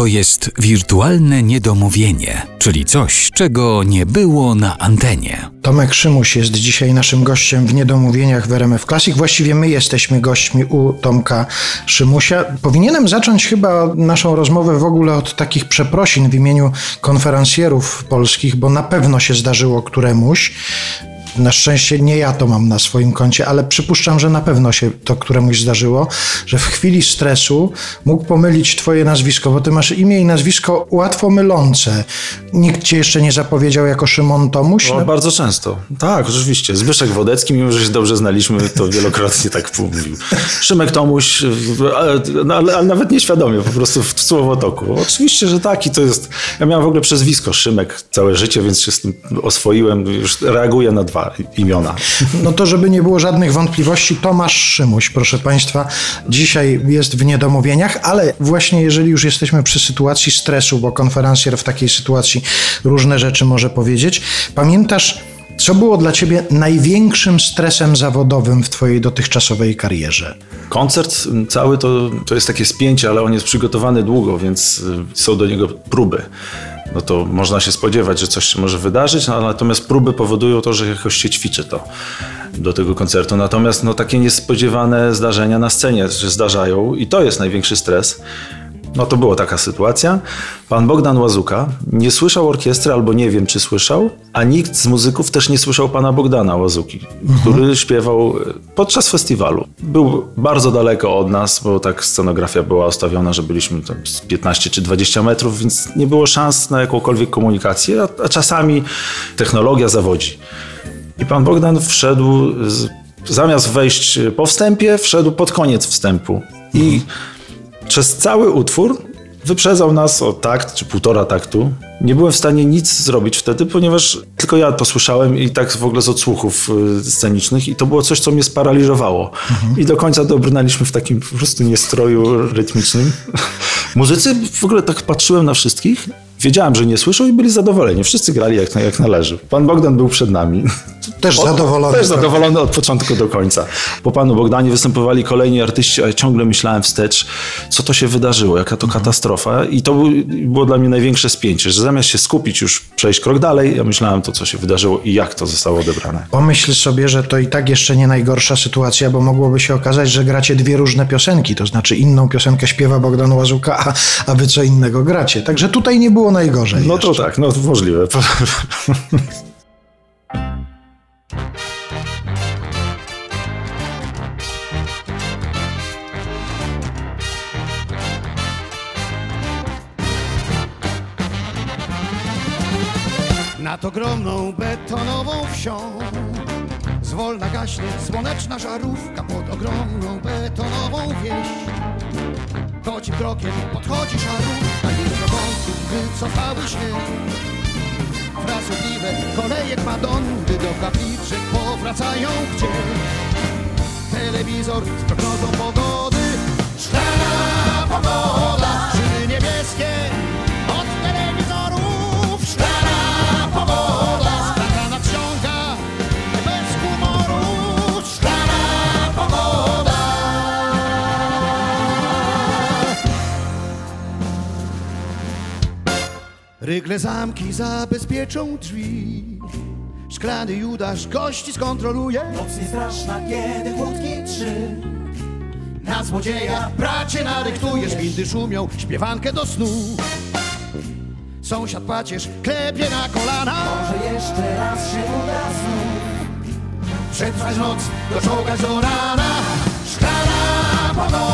To jest wirtualne niedomówienie, czyli coś, czego nie było na antenie. Tomek Szymuś jest dzisiaj naszym gościem w Niedomówieniach w RMF Classic. Właściwie my jesteśmy gośćmi u Tomka Szymusia. Powinienem zacząć chyba naszą rozmowę w ogóle od takich przeprosin w imieniu konferencjerów polskich, bo na pewno się zdarzyło któremuś, na szczęście nie ja to mam na swoim koncie, ale przypuszczam, że na pewno się to któremuś zdarzyło, że w chwili stresu mógł pomylić twoje nazwisko, bo ty masz imię i nazwisko łatwo mylące. Nikt cię jeszcze nie zapowiedział jako Szymon Tomuś? No, bardzo często. Tak, oczywiście. Zbyszek Wodecki, mimo że się dobrze znaliśmy, to wielokrotnie tak mówił. Szymek Tomuś, ale, no, ale, ale nawet nieświadomie, po prostu w słowotoku. Oczywiście, że tak i to jest... Ja miałem w ogóle przezwisko Szymek całe życie, więc się z tym oswoiłem. Już reaguję na dwa imiona. No to, żeby nie było żadnych wątpliwości, Tomasz Szymuś, proszę Państwa, dzisiaj jest w niedomówieniach, ale właśnie jeżeli już jesteśmy przy sytuacji stresu, bo konferencjer w takiej sytuacji różne rzeczy może powiedzieć, pamiętasz, co było dla Ciebie największym stresem zawodowym w Twojej dotychczasowej karierze? Koncert cały to, to jest takie spięcie, ale on jest przygotowany długo, więc y, są do niego próby no to można się spodziewać, że coś się może wydarzyć, no, natomiast próby powodują to, że jakoś się ćwiczy to do tego koncertu. Natomiast no, takie niespodziewane zdarzenia na scenie się zdarzają i to jest największy stres. No to była taka sytuacja. Pan Bogdan Łazuka nie słyszał orkiestry, albo nie wiem, czy słyszał, a nikt z muzyków też nie słyszał pana Bogdana Łazuki, mhm. który śpiewał e, podczas festiwalu. Był bardzo daleko od nas, bo tak scenografia była ustawiona, że byliśmy tam z 15 czy 20 metrów, więc nie było szans na jakąkolwiek komunikację, a, a czasami technologia zawodzi. I pan Bogdan wszedł, z, zamiast wejść po wstępie, wszedł pod koniec wstępu. I mhm przez cały utwór wyprzedzał nas o takt czy półtora taktu. Nie byłem w stanie nic zrobić wtedy, ponieważ tylko ja to słyszałem i tak w ogóle z odsłuchów y, scenicznych i to było coś, co mnie sparaliżowało. Mhm. I do końca dobrnęliśmy w takim po prostu niestroju rytmicznym. Muzycy, w ogóle tak patrzyłem na wszystkich Wiedziałem, że nie słyszą i byli zadowoleni. Wszyscy grali jak, jak należy. Pan Bogdan był przed nami. Też od, zadowolony. Też zadowolony od początku do końca. Po panu Bogdanie występowali kolejni artyści, a ja ciągle myślałem wstecz, co to się wydarzyło, jaka to katastrofa. I to było dla mnie największe spięcie, że zamiast się skupić, już przejść krok dalej, ja myślałem to, co się wydarzyło i jak to zostało odebrane. Pomyśl sobie, że to i tak jeszcze nie najgorsza sytuacja, bo mogłoby się okazać, że gracie dwie różne piosenki, to znaczy inną piosenkę śpiewa Bogdan Łazuka, a, a wy co innego gracie. Także tutaj nie było najgorzej. No to jeszcze. tak, no możliwe. Nad ogromną betonową wsią Zwolna gaśnie słoneczna żarówka Pod ogromną betonową wieś. Kocim krokiem podchodzi szarówka I z robotu wycofały się. Frasobliwe kolejek Madonny Do kapliczek powracają gdzieś. Telewizor z prognozą pogody Rygle zamki zabezpieczą drzwi. Szklany Judasz gości skontroluje. Noc straszna, kiedy wódki trzy. Na złodzieja bracie naryktujesz. Windy szumią, śpiewankę do snu. Sąsiad pacierz klepie na kolana. Może jeszcze raz się uda znów. Przetrwać noc, doczołgać do rana. Szklana niebieskie